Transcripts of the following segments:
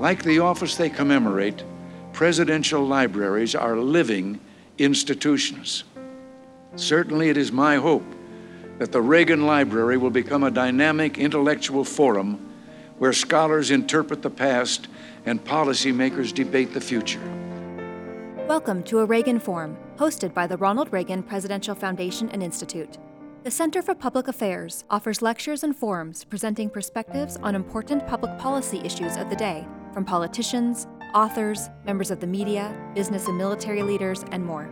Like the office they commemorate, presidential libraries are living institutions. Certainly, it is my hope that the Reagan Library will become a dynamic intellectual forum where scholars interpret the past and policymakers debate the future. Welcome to a Reagan Forum, hosted by the Ronald Reagan Presidential Foundation and Institute. The Center for Public Affairs offers lectures and forums presenting perspectives on important public policy issues of the day from politicians, authors, members of the media, business and military leaders, and more.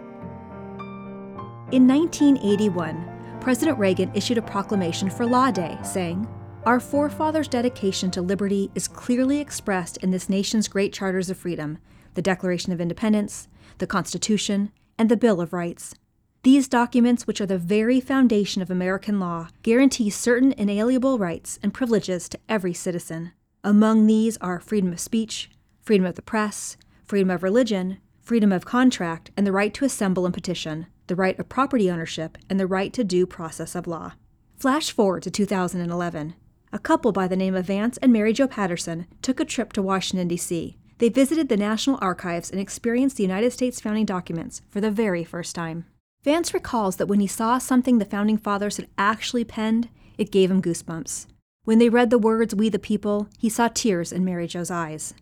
In 1981, President Reagan issued a proclamation for Law Day saying, Our forefathers' dedication to liberty is clearly expressed in this nation's great charters of freedom the Declaration of Independence, the Constitution, and the Bill of Rights. These documents, which are the very foundation of American law, guarantee certain inalienable rights and privileges to every citizen. Among these are freedom of speech, freedom of the press, freedom of religion, freedom of contract, and the right to assemble and petition, the right of property ownership, and the right to due process of law. Flash forward to 2011. A couple by the name of Vance and Mary Jo Patterson took a trip to Washington, D.C. They visited the National Archives and experienced the United States founding documents for the very first time. Vance recalls that when he saw something the founding fathers had actually penned, it gave him goosebumps. When they read the words, We the People, he saw tears in Mary Jo's eyes.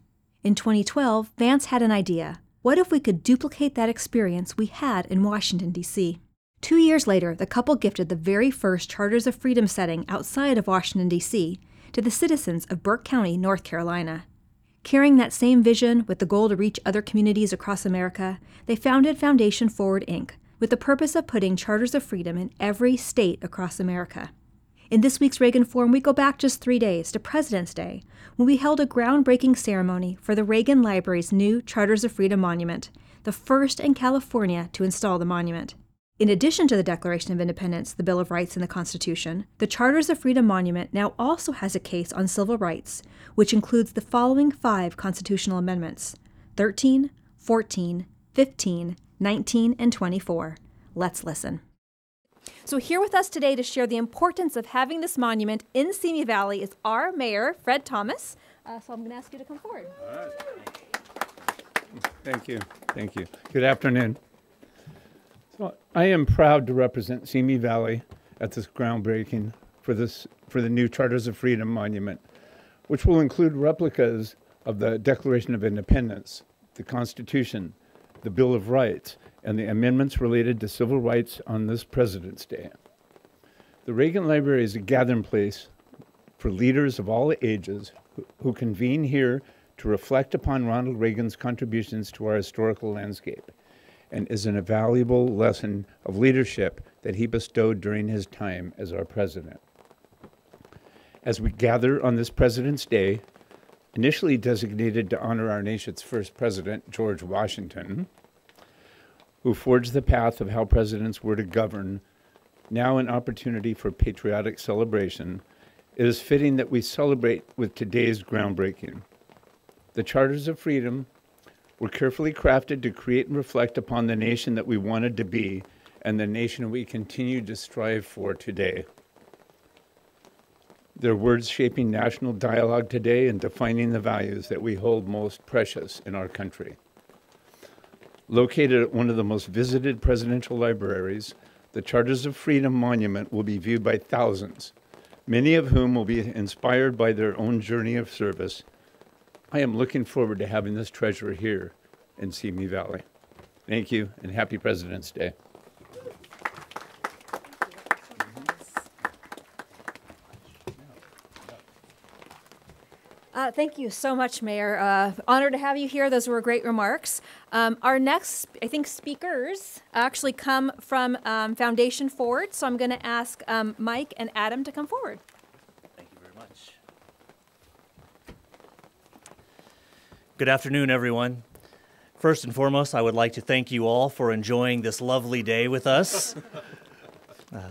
In 2012, Vance had an idea. What if we could duplicate that experience we had in Washington, D.C.? Two years later, the couple gifted the very first Charters of Freedom setting outside of Washington, D.C., to the citizens of Burke County, North Carolina. Carrying that same vision with the goal to reach other communities across America, they founded Foundation Forward Inc., with the purpose of putting Charters of Freedom in every state across America. In this week's Reagan Forum, we go back just three days to President's Day, when we held a groundbreaking ceremony for the Reagan Library's new Charters of Freedom Monument, the first in California to install the monument. In addition to the Declaration of Independence, the Bill of Rights, and the Constitution, the Charters of Freedom Monument now also has a case on civil rights, which includes the following five constitutional amendments 13, 14, 15, 19, and 24. Let's listen. So, here with us today to share the importance of having this monument in Simi Valley is our mayor, Fred Thomas. Uh, so, I'm going to ask you to come forward. Thank you. Thank you. Good afternoon. So, I am proud to represent Simi Valley at this groundbreaking for this for the new Charters of Freedom Monument, which will include replicas of the Declaration of Independence, the Constitution, the Bill of Rights, and the amendments related to civil rights on this President's Day. The Reagan Library is a gathering place for leaders of all ages who, who convene here to reflect upon Ronald Reagan's contributions to our historical landscape and is an invaluable lesson of leadership that he bestowed during his time as our president. As we gather on this President's Day, initially designated to honor our nation's first president, George Washington, who forged the path of how presidents were to govern, now an opportunity for patriotic celebration, it is fitting that we celebrate with today's groundbreaking. The Charters of Freedom were carefully crafted to create and reflect upon the nation that we wanted to be and the nation we continue to strive for today. Their words shaping national dialogue today and defining the values that we hold most precious in our country. Located at one of the most visited presidential libraries, the Charters of Freedom Monument will be viewed by thousands, many of whom will be inspired by their own journey of service. I am looking forward to having this treasure here in Simi Valley. Thank you, and happy President's Day. Thank you so much, Mayor. Uh, honored to have you here. Those were great remarks. Um, our next, I think, speakers actually come from um, Foundation Forward. So I'm going to ask um, Mike and Adam to come forward. Thank you very much. Good afternoon, everyone. First and foremost, I would like to thank you all for enjoying this lovely day with us. uh,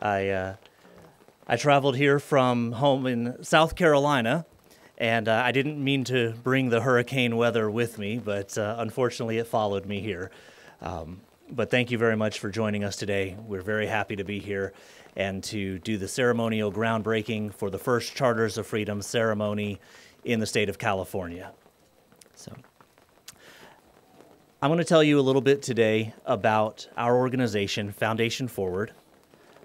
I, uh, I traveled here from home in South Carolina and uh, I didn't mean to bring the hurricane weather with me, but uh, unfortunately it followed me here. Um, but thank you very much for joining us today. We're very happy to be here and to do the ceremonial groundbreaking for the first Charters of Freedom ceremony in the state of California. So, I'm going to tell you a little bit today about our organization, Foundation Forward,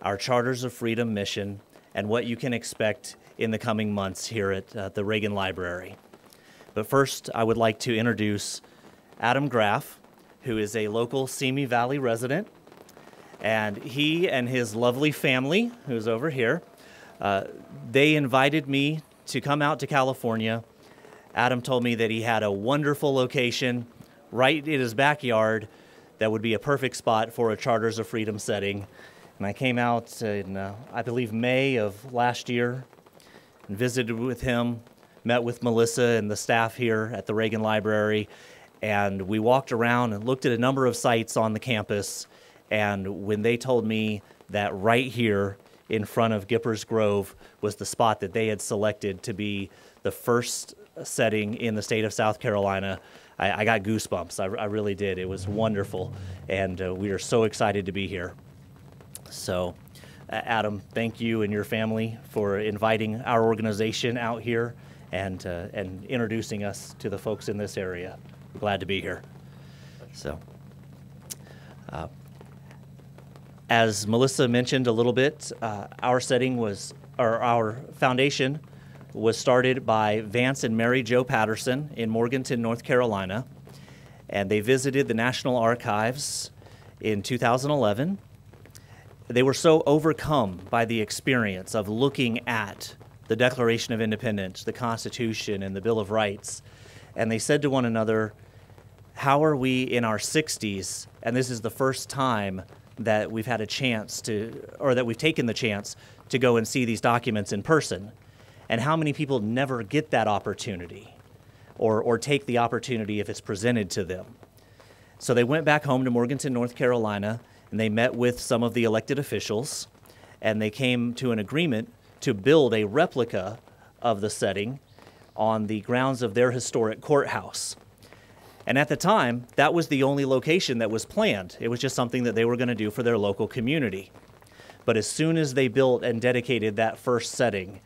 our Charters of Freedom mission, and what you can expect in the coming months here at uh, the Reagan Library. But first, I would like to introduce Adam Graff, who is a local Simi Valley resident. And he and his lovely family, who's over here, uh, they invited me to come out to California. Adam told me that he had a wonderful location right in his backyard that would be a perfect spot for a Charters of Freedom setting. And I came out in, uh, I believe, May of last year and visited with him, met with Melissa and the staff here at the Reagan Library, and we walked around and looked at a number of sites on the campus. And when they told me that right here in front of Gippers Grove was the spot that they had selected to be the first setting in the state of South Carolina, I, I got goosebumps. I, I, really did. It was wonderful. And uh, we are so excited to be here. So, Adam, thank you and your family for inviting our organization out here and, uh, and introducing us to the folks in this area. We're glad to be here. So, uh, as Melissa mentioned a little bit, uh, our setting was, or our foundation was started by Vance and Mary Jo Patterson in Morganton, North Carolina. And they visited the National Archives in 2011. They were so overcome by the experience of looking at the Declaration of Independence, the Constitution, and the Bill of Rights. And they said to one another, How are we in our 60s? And this is the first time that we've had a chance to, or that we've taken the chance to go and see these documents in person. And how many people never get that opportunity or, or take the opportunity if it's presented to them? So they went back home to Morganton, North Carolina, and they met with some of the elected officials, and they came to an agreement to build a replica of the setting on the grounds of their historic courthouse. And at the time, that was the only location that was planned. It was just something that they were going to do for their local community. But as soon as they built and dedicated that first setting,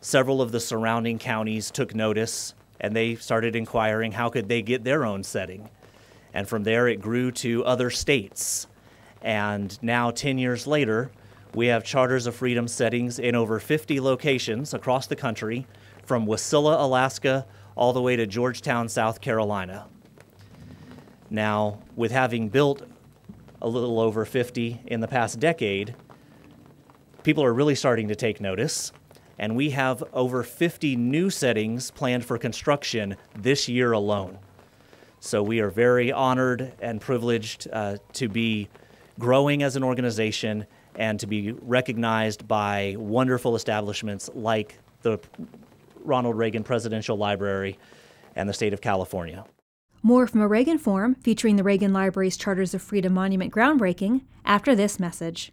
several of the surrounding counties took notice and they started inquiring how could they get their own setting. And from there it grew to other states. And now 10 years later, we have charters of freedom settings in over 50 locations across the country, from Wasilla, Alaska, all the way to Georgetown, South Carolina. Now, with having built a little over 50 in the past decade, people are really starting to take notice. And we have over 50 new settings planned for construction this year alone. So we are very honored and privileged uh, to be growing as an organization and to be recognized by wonderful establishments like the Ronald Reagan Presidential Library and the state of California. More from a Reagan Forum featuring the Reagan Library's Charters of Freedom Monument groundbreaking after this message.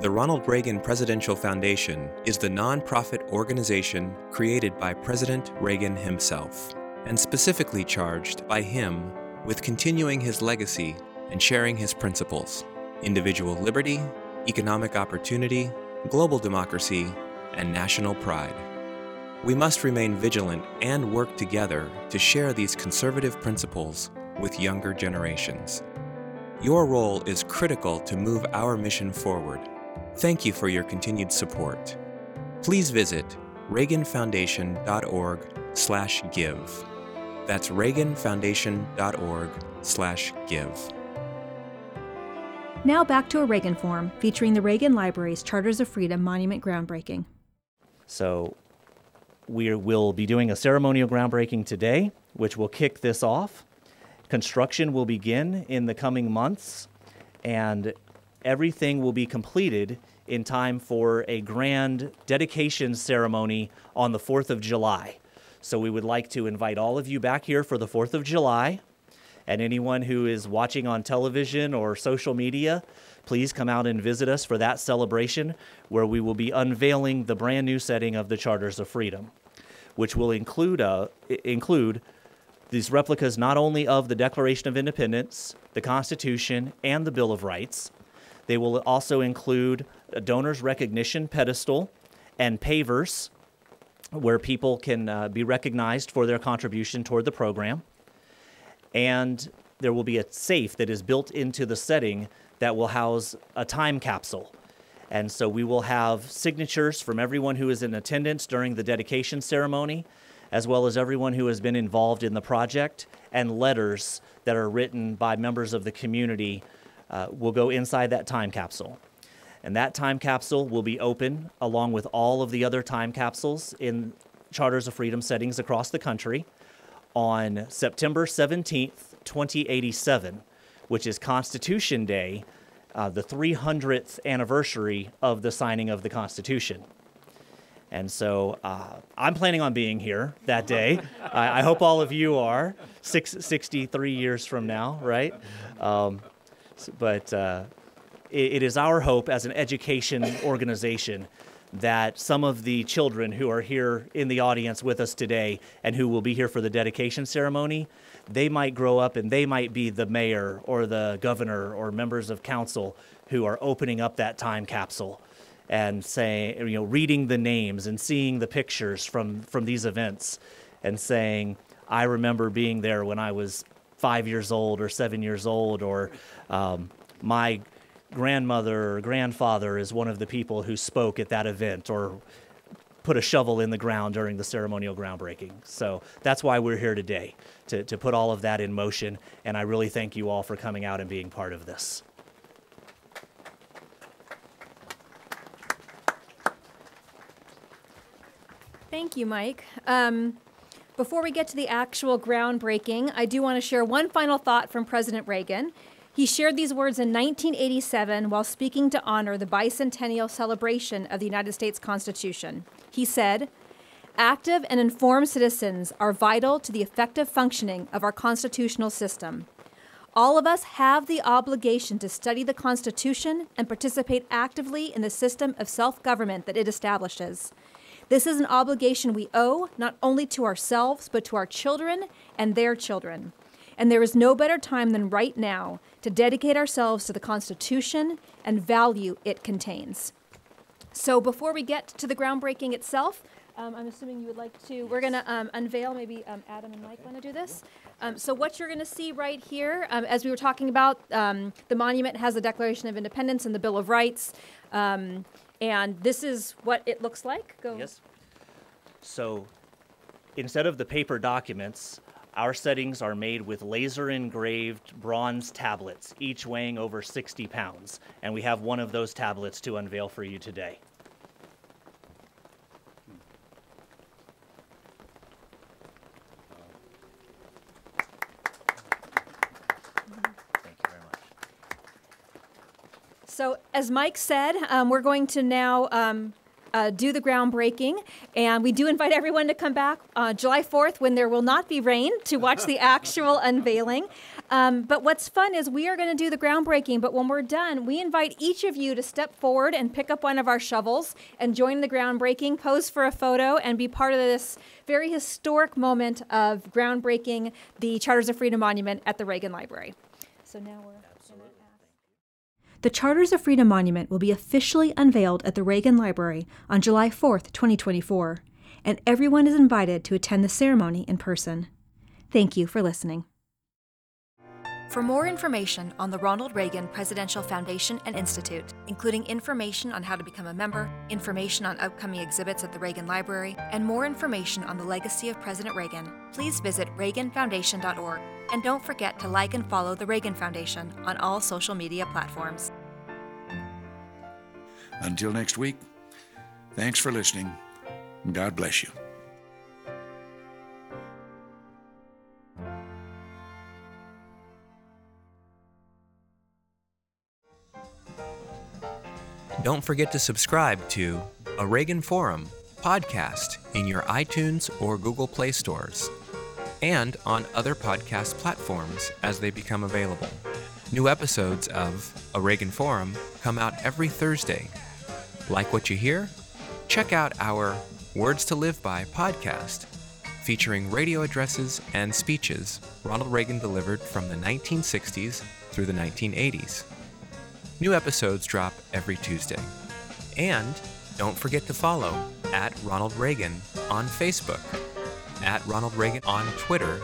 The Ronald Reagan Presidential Foundation is the nonprofit organization created by President Reagan himself and specifically charged by him with continuing his legacy and sharing his principles individual liberty, economic opportunity, global democracy, and national pride. We must remain vigilant and work together to share these conservative principles with younger generations. Your role is critical to move our mission forward. Thank you for your continued support. Please visit reaganfoundation.org/give. That's reaganfoundation.org/give. Now back to a Reagan Forum featuring the Reagan Library's Charters of Freedom Monument groundbreaking. So, we will be doing a ceremonial groundbreaking today, which will kick this off. Construction will begin in the coming months, and everything will be completed in time for a grand dedication ceremony on the 4th of July. So, we would like to invite all of you back here for the 4th of July. And anyone who is watching on television or social media, please come out and visit us for that celebration where we will be unveiling the brand new setting of the Charters of Freedom, which will include, uh, include these replicas not only of the Declaration of Independence, the Constitution, and the Bill of Rights, they will also include a donor's recognition pedestal and pavers where people can uh, be recognized for their contribution toward the program. And there will be a safe that is built into the setting that will house a time capsule. And so we will have signatures from everyone who is in attendance during the dedication ceremony, as well as everyone who has been involved in the project, and letters that are written by members of the community uh, will go inside that time capsule. And that time capsule will be open along with all of the other time capsules in Charters of Freedom settings across the country on September 17th, 2087, which is Constitution Day, uh, the 300th anniversary of the signing of the Constitution. And so uh, I'm planning on being here that day. I, I, hope all of you are, six, 63 years from now, right? Um, but uh, it, is our hope as an education organization that some of the children who are here in the audience with us today and who will be here for the dedication ceremony, they might grow up and they might be the mayor or the governor or members of council who are opening up that time capsule and saying, you know, reading the names and seeing the pictures from, from these events and saying, I remember being there when I was five years old or seven years old, or um, my grandmother or grandfather is one of the people who spoke at that event or put a shovel in the ground during the ceremonial groundbreaking. So that's why we're here today, to, to put all of that in motion. And I really thank you all for coming out and being part of this. Thank you, Mike. Um, before we get to the actual groundbreaking, I do want to share one final thought from President Reagan. He shared these words in 1987 while speaking to honor the bicentennial celebration of the United States Constitution. He said, Active and informed citizens are vital to the effective functioning of our constitutional system. All of us have the obligation to study the Constitution and participate actively in the system of self government that it establishes. This is an obligation we owe not only to ourselves, but to our children and their children. And there is no better time than right now to dedicate ourselves to the Constitution and value it contains. So before we get to the groundbreaking itself, um, I'm assuming you would like to, we're going to um, unveil, maybe um, Adam and Mike want to do this. Um, so what you're going to see right here, um, as we were talking about, um, the monument has the Declaration of Independence and the Bill of Rights. and this is what it looks like. Go. Yes. So instead of the paper documents, our settings are made with laser engraved bronze tablets, each weighing over 60 pounds, and we have one of those tablets to unveil for you today. So, as Mike said, um, we're going to now um, uh, do the groundbreaking. And we do invite everyone to come back uh, July 4th when there will not be rain to watch the actual unveiling. Um, but what's fun is we are going to do the groundbreaking, but when we're done, we invite each of you to step forward and pick up one of our shovels and join the groundbreaking, pose for a photo, and be part of this very historic moment of groundbreaking the Charters of Freedom Monument at the Reagan Library. So now we're. The Charters of Freedom Monument will be officially unveiled at the Reagan Library on July 4, 2024, and everyone is invited to attend the ceremony in person. Thank you for listening. For more information on the Ronald Reagan Presidential Foundation and Institute, including information on how to become a member, information on upcoming exhibits at the Reagan Library, and more information on the legacy of President Reagan, please visit reaganfoundation.org. And don't forget to like and follow the Reagan Foundation on all social media platforms. Until next week, thanks for listening. God bless you. Don't forget to subscribe to A Reagan Forum podcast in your iTunes or Google Play stores and on other podcast platforms as they become available. New episodes of A Reagan Forum come out every Thursday. Like what you hear? Check out our Words to Live By podcast, featuring radio addresses and speeches Ronald Reagan delivered from the 1960s through the 1980s. New episodes drop every Tuesday. And Don't forget to follow at Ronald Reagan on Facebook, at Ronald Reagan on Twitter,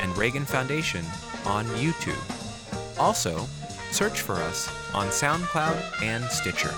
and Reagan Foundation on YouTube. Also, search for us on SoundCloud and Stitcher.